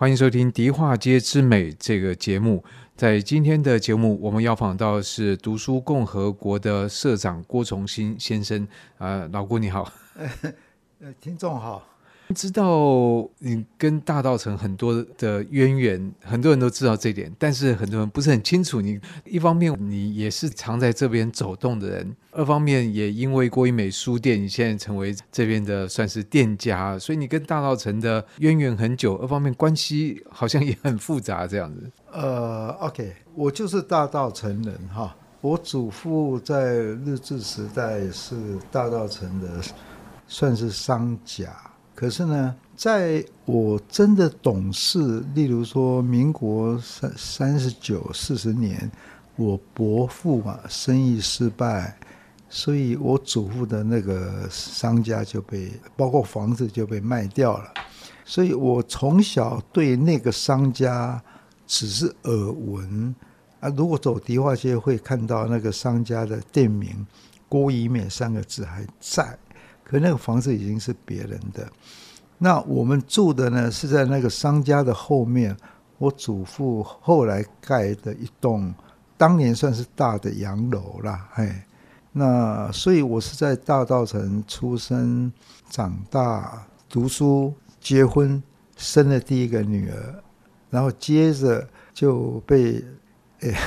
欢迎收听《迪化街之美》这个节目。在今天的节目，我们要访到是读书共和国的社长郭崇新先生。呃，老郭你好。呃，听众好。知道你跟大道城很多的渊源，很多人都知道这点，但是很多人不是很清楚。你一方面你也是常在这边走动的人，二方面也因为郭一美书店，你现在成为这边的算是店家，所以你跟大道城的渊源很久。二方面关系好像也很复杂，这样子。呃，OK，我就是大道城人哈。我祖父在日治时代是大道城的，算是商贾。可是呢，在我真的懂事，例如说民国三三十九四十年，我伯父啊生意失败，所以我祖父的那个商家就被包括房子就被卖掉了，所以我从小对那个商家只是耳闻啊。如果走迪化街会看到那个商家的店名“郭以美”三个字还在。可那个房子已经是别人的，那我们住的呢是在那个商家的后面，我祖父后来盖的一栋，当年算是大的洋楼啦，哎，那所以我是在大稻城出生、长大、读书、结婚，生了第一个女儿，然后接着就被，哎。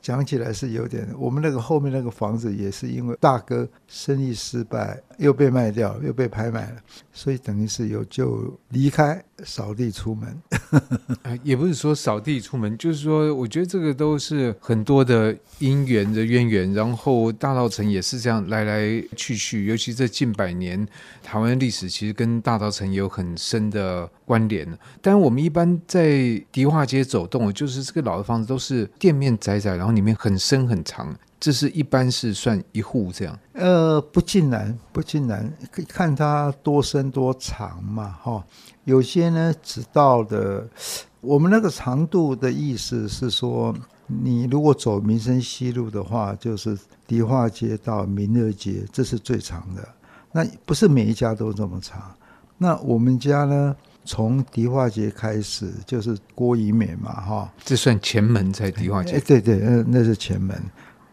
讲起来是有点，我们那个后面那个房子也是因为大哥生意失败，又被卖掉，又被拍卖了，所以等于是有就离开扫地出门。也不是说扫地出门，就是说，我觉得这个都是很多的因缘的渊源。然后大稻埕也是这样来来去去，尤其这近百年台湾历史其实跟大稻埕也有很深的关联。但我们一般在迪化街走动，就是这个老的房子都是店面窄窄，然后里面很深很长。这是一般是算一户这样？呃，不尽然，不尽然，看它多深多长嘛，哈。有些呢，只到的，我们那个长度的意思是说，你如果走民生西路的话，就是迪化街到民乐街，这是最长的。那不是每一家都这么长。那我们家呢，从迪化街开始就是郭怡美嘛，哈，这算前门在迪化街。哎，对对，那那是前门。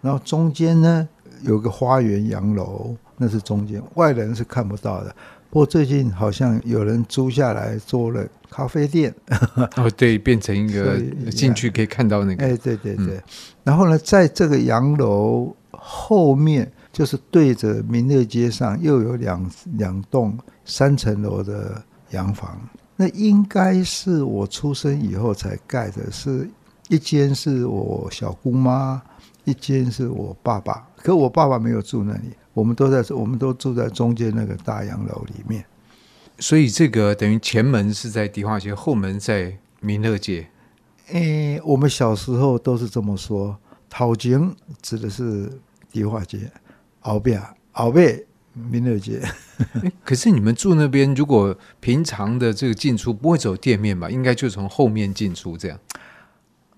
然后中间呢，有个花园洋楼，那是中间，外人是看不到的。不过最近好像有人租下来做了咖啡店。哦，对，变成一个进去可以看到那个。哎，对对对。嗯、然后呢，在这个洋楼后面，就是对着民乐街上，又有两两栋三层楼的洋房。那应该是我出生以后才盖的，是一间是我小姑妈。一间是我爸爸，可我爸爸没有住那里，我们都在，我们都住在中间那个大洋楼里面。所以这个等于前门是在迪化街，后门在民乐街。诶，我们小时候都是这么说，头前指的是迪化街，后边后边民乐街。可是你们住那边，如果平常的这个进出不会走店面吧？应该就从后面进出这样。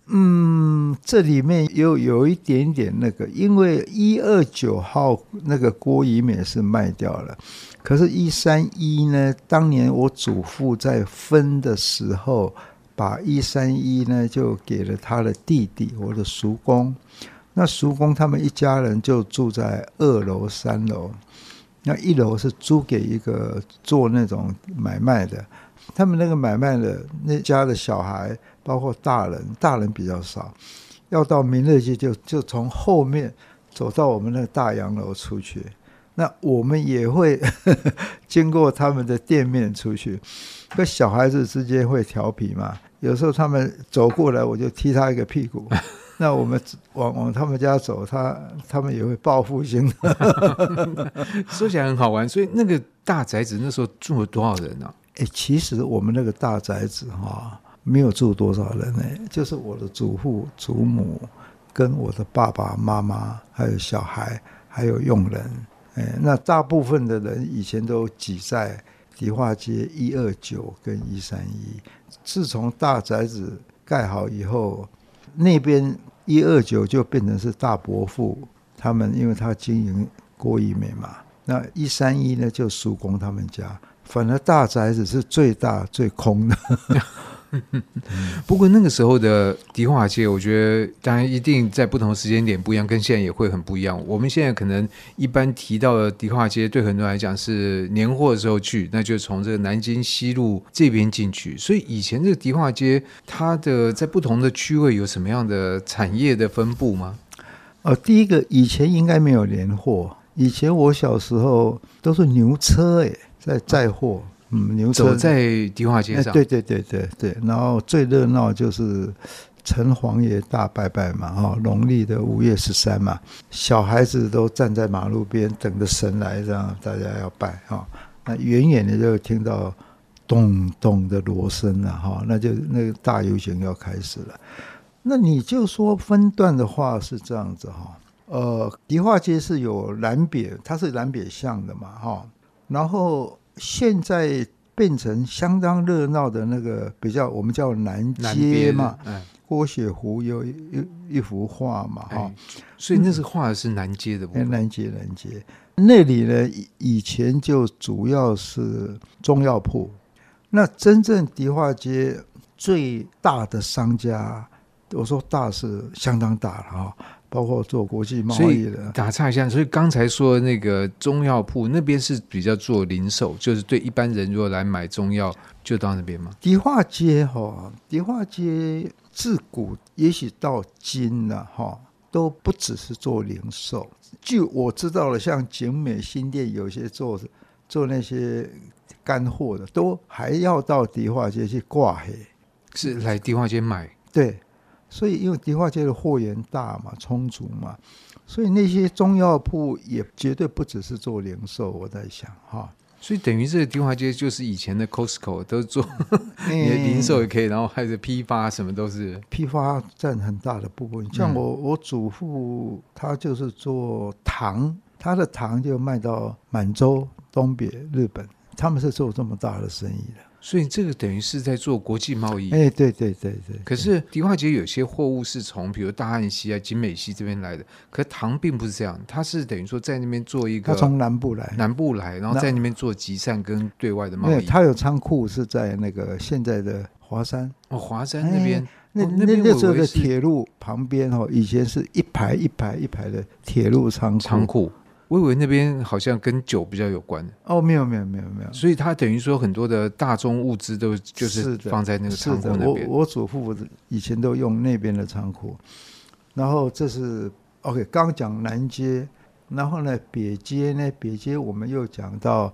嗯，这里面有有一点点那个，因为一二九号那个郭怡美是卖掉了，可是，一三一呢，当年我祖父在分的时候，把一三一呢就给了他的弟弟，我的叔公。那叔公他们一家人就住在二楼、三楼，那一楼是租给一个做那种买卖的。他们那个买卖的那家的小孩，包括大人，大人比较少，要到明乐街就就从后面走到我们那个大洋楼出去。那我们也会 经过他们的店面出去。跟小孩子之间会调皮嘛，有时候他们走过来，我就踢他一个屁股。那我们往往他们家走，他他们也会报复性的。说起来很好玩，所以那个大宅子那时候住了多少人呢、啊？哎，其实我们那个大宅子哈，没有住多少人呢，就是我的祖父、祖母，跟我的爸爸妈妈，还有小孩，还有佣人。哎，那大部分的人以前都挤在迪化街一二九跟一三一。自从大宅子盖好以后，那边一二九就变成是大伯父他们，因为他经营郭怡美嘛。那一三一呢，就叔公他们家。反而大宅子是最大最空的，不过那个时候的迪化街，我觉得当然一定在不同时间点不一样，跟现在也会很不一样。我们现在可能一般提到的迪化街，对很多人来讲是年货的时候去，那就从这个南京西路这边进去。所以以前这个迪化街，它的在不同的区位有什么样的产业的分布吗？呃，第一个以前应该没有年货，以前我小时候都是牛车诶，在载货。嗯，牛车在迪化街上，对对对对对。然后最热闹就是城隍爷大拜拜嘛，哈，农历的五月十三嘛，小孩子都站在马路边等着神来，这样大家要拜哈。那远远的就听到咚咚的锣声了哈，那就那个大游行要开始了。那你就说分段的话是这样子哈，呃，迪化街是有南北，它是南北向的嘛，哈，然后。现在变成相当热闹的那个比较，我们叫南街嘛。嗯，郭雪湖有一一幅画嘛，哈、哎，所以那是画的是南街的部分。南街，南街那里呢，以以前就主要是中药铺。那真正迪化街最大的商家，我说大是相当大了哈。包括做国际贸易的，打岔一下，所以刚才说的那个中药铺那边是比较做零售，就是对一般人如果来买中药就到那边吗？迪化街哈，迪化街自古也许到今了哈，都不只是做零售。据我知道了，像景美新店有些做做那些干货的，都还要到迪化街去挂黑，是来迪化街买对。所以，因为迪化街的货源大嘛，充足嘛，所以那些中药铺也绝对不只是做零售。我在想哈，所以等于这个迪化街就是以前的 Costco 都做，你的零售也可以，然后还有批发什么都是批发占很大的部分。像我我祖父他就是做糖，他的糖就卖到满洲、东北、日本，他们是做这么大的生意的。所以这个等于是在做国际贸易。哎，对对对对。可是迪化街有些货物是从比如大汉溪啊、景美溪这边来的，可糖并不是这样，它是等于说在那边做一个。它从南部来。南部来，然后在那边做集散跟对外的贸易。它有仓库是在那个现在的华山。哦，华山那边。那那那时候的铁路旁边哦，以前是一排一排一排的铁路仓仓库。我以为那边好像跟酒比较有关哦，没有没有没有没有，所以它等于说很多的大宗物资都就是放在那个仓库那边。我我祖父以前都用那边的仓库，然后这是 OK。刚讲南街，然后呢北街呢北街我们又讲到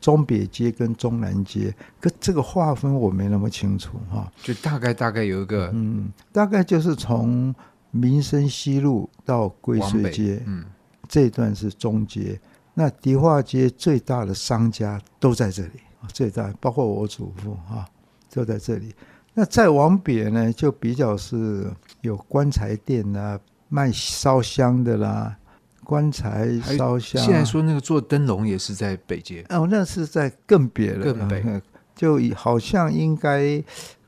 中北街跟中南街，可这个划分我没那么清楚哈，就大概大概有一个嗯，大概就是从民生西路到归水街，嗯。这一段是中街，那迪化街最大的商家都在这里，最大包括我祖父啊，都在这里。那再往北呢，就比较是有棺材店啊，卖烧香的啦，棺材烧香。现在说那个做灯笼也是在北街哦，那是在更北了，更北，就好像应该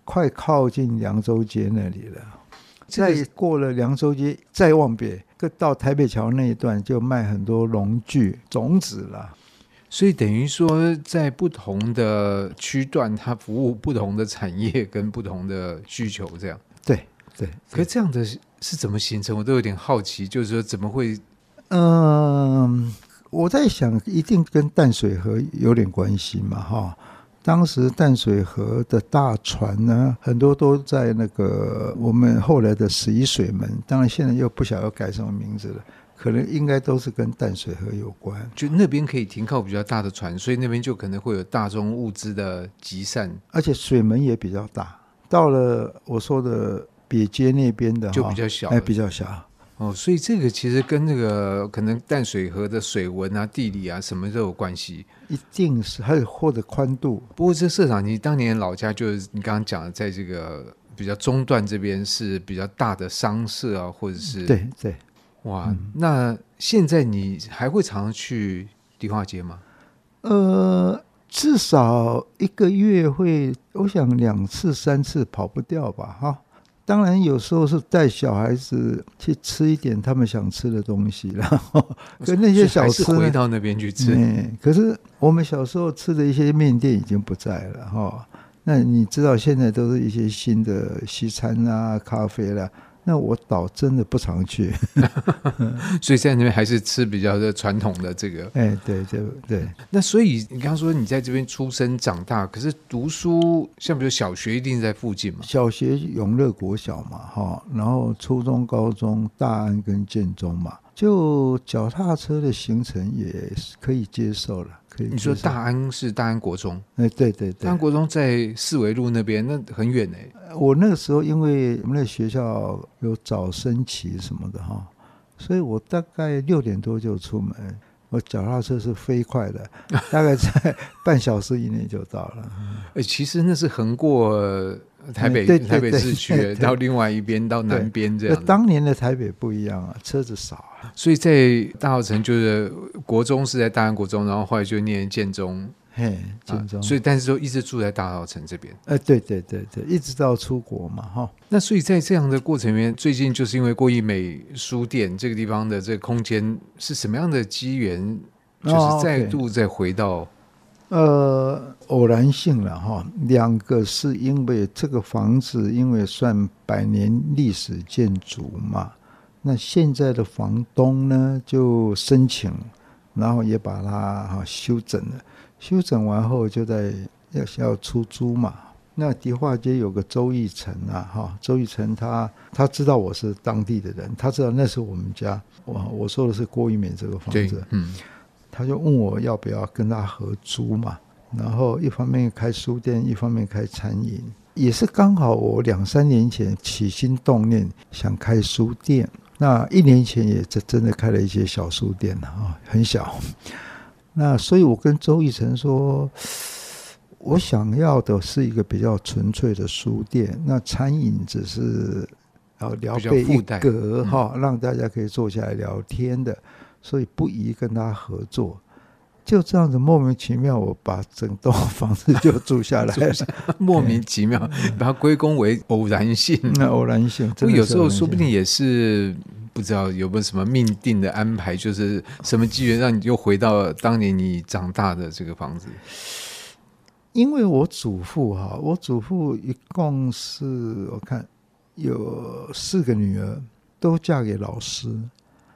快靠近凉州街那里了。再过了凉州街，再往北，到台北桥那一段就卖很多农具种子了。所以等于说，在不同的区段，它服务不同的产业跟不同的需求，这样。对对。可是这样的是怎么形成？我都有点好奇，就是说怎么会？嗯，我在想，一定跟淡水河有点关系嘛，哈。当时淡水河的大船呢，很多都在那个我们后来的十一水门，当然现在又不晓得改什么名字了，可能应该都是跟淡水河有关。就那边可以停靠比较大的船，所以那边就可能会有大宗物资的集散，而且水门也比较大。到了我说的北街那边的就比较小，哎，比较小。哦，所以这个其实跟那个可能淡水河的水文啊、地理啊什么都有关系，一定是还有或者宽度。不过这社长，你当年老家就是你刚刚讲的，在这个比较中段这边是比较大的商社啊，或者是对对，哇，嗯、那现在你还会常常去迪化街吗？呃，至少一个月会，我想两次三次跑不掉吧，哈。当然，有时候是带小孩子去吃一点他们想吃的东西，然后跟那些小吃回到那边去吃。可是我们小时候吃的一些面店已经不在了哈。那你知道现在都是一些新的西餐啊、咖啡啦。那我倒真的不常去，所以在那边还是吃比较的传统的这个。哎，对对对。那所以你刚刚说你在这边出生长大，可是读书，像比如小学一定在附近嘛？小学永乐国小嘛，哈，然后初中、高中大安跟建中嘛，就脚踏车的行程也是可以接受了。可以你说大安是大安国中？哎，对对对，大安国中在四维路那边，那很远哎。我那个时候因为我们那学校有早升旗什么的哈，所以我大概六点多就出门，我脚踏车是飞快的，大概在 半小时以内就到了。哎，其实那是横过。台北台北市区到另外一边到南边这样。当年的台北不一样啊，车子少啊，所以在大稻城就是国中是在大安国中，然后后来就念建中，嘿，建中。所以但是说一直住在大稻城这边。呃，对对对对，一直到出国嘛，哈。那所以在这样的过程里面，最近就是因为郭怡美书店这个地方的这个空间是什么样的机缘，就是再度再回到。呃，偶然性了哈，两个是因为这个房子因为算百年历史建筑嘛，那现在的房东呢就申请，然后也把它哈修整了，修整完后就在要要出租嘛。那迪化街有个周奕成啊，哈，周奕成他他知道我是当地的人，他知道那是我们家，我我说的是郭玉美这个房子，嗯。他就问我要不要跟他合租嘛，然后一方面开书店，一方面开餐饮，也是刚好我两三年前起心动念想开书店，那一年前也真真的开了一些小书店啊，很小。那所以我跟周奕成说，我想要的是一个比较纯粹的书店，那餐饮只是啊聊备一格哈，让大家可以坐下来聊天的。所以不宜跟他合作，就这样子莫名其妙，我把整栋房子就住下来了。莫名其妙，把它归功为偶然性。那偶然性，不过有时候说不定也是不知道有没有什么命定的安排，就是什么机缘让你又回到当年你长大的这个房子。因为我祖父哈，我祖父一共是我看有四个女儿，都嫁给老师。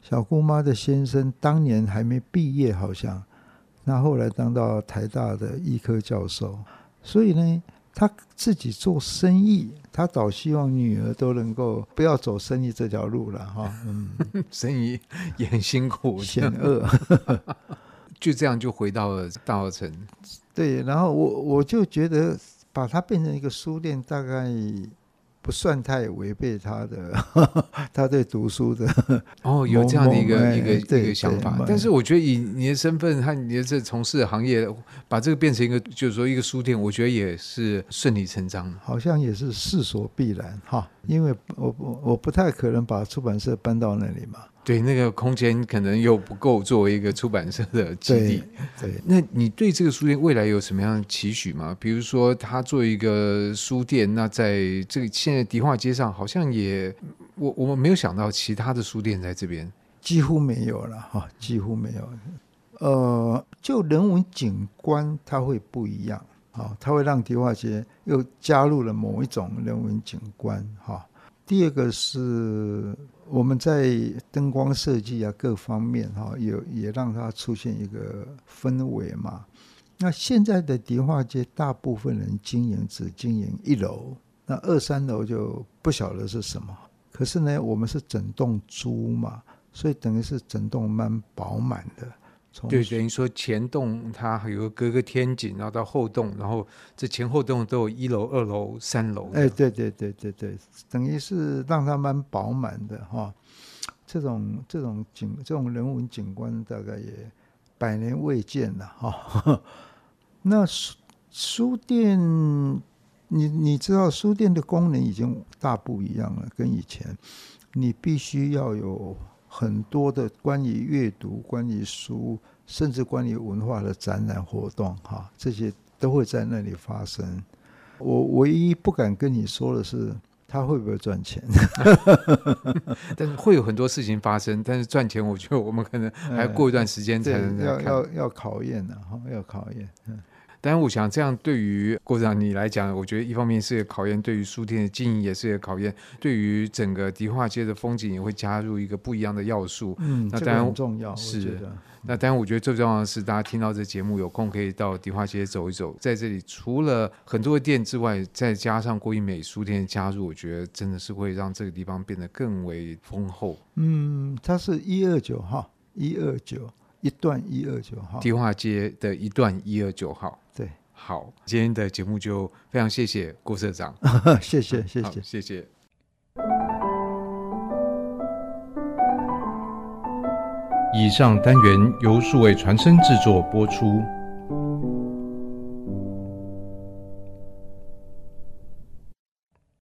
小姑妈的先生当年还没毕业，好像，那后来当到台大的医科教授，所以呢，他自己做生意，他倒希望女儿都能够不要走生意这条路了哈。嗯，生意也很辛苦，险恶，就这样就回到了大稻埕。对，然后我我就觉得把它变成一个书店，大概。不算太违背他的，他对读书的哦，有这样的一个一个一个想法。但是我觉得以你的身份和你的这从事的行业，把这个变成一个就是说一个书店，我觉得也是顺理成章。好像也是势所必然哈，因为我我我不太可能把出版社搬到那里嘛。对，那个空间可能又不够作为一个出版社的基地。对，对，那你对这个书店未来有什么样的期许吗？比如说，它作为一个书店，那在这个现在迪化街上，好像也我我们没有想到其他的书店在这边，几乎没有了哈，几乎没有。呃，就人文景观，它会不一样啊，它会让迪化街又加入了某一种人文景观哈。第二个是。我们在灯光设计啊各方面哈，有也让它出现一个氛围嘛。那现在的迪化街，大部分人经营只经营一楼，那二三楼就不晓得是什么。可是呢，我们是整栋租嘛，所以等于是整栋蛮饱满的。对，等于说前栋它还有个隔个天井，然后到后栋，然后这前后栋都有一楼、二楼、三楼。哎，对对对对对，等于是让它蛮饱满的哈。这种这种景，这种人文景观，大概也百年未见了哈。那书书店，你你知道书店的功能已经大不一样了，跟以前，你必须要有。很多的关于阅读、关于书，甚至关于文化的展览活动，哈，这些都会在那里发生。我唯一不敢跟你说的是，他会不会赚钱？但是会有很多事情发生，但是赚钱，我觉得我们可能还要过一段时间才能、嗯、要要要考验呢，哈，要考验。当然，我想这样对于郭社长你来讲，我觉得一方面是个考验，对于书店的经营也是个考验，对于整个迪化街的风景也会加入一个不一样的要素。嗯，那当然很重要。是的。那当然，我觉得最重要的是，大家听到这节目有空可以到迪化街走一走，在这里除了很多的店之外，再加上郭一美书店的加入，我觉得真的是会让这个地方变得更为丰厚。嗯，它是一二九号，一二九一段一二九号，迪化街的一段一二九号。对，好，今天的节目就非常谢谢郭社长，谢谢谢谢谢谢。以上单元由数位传声制作播出。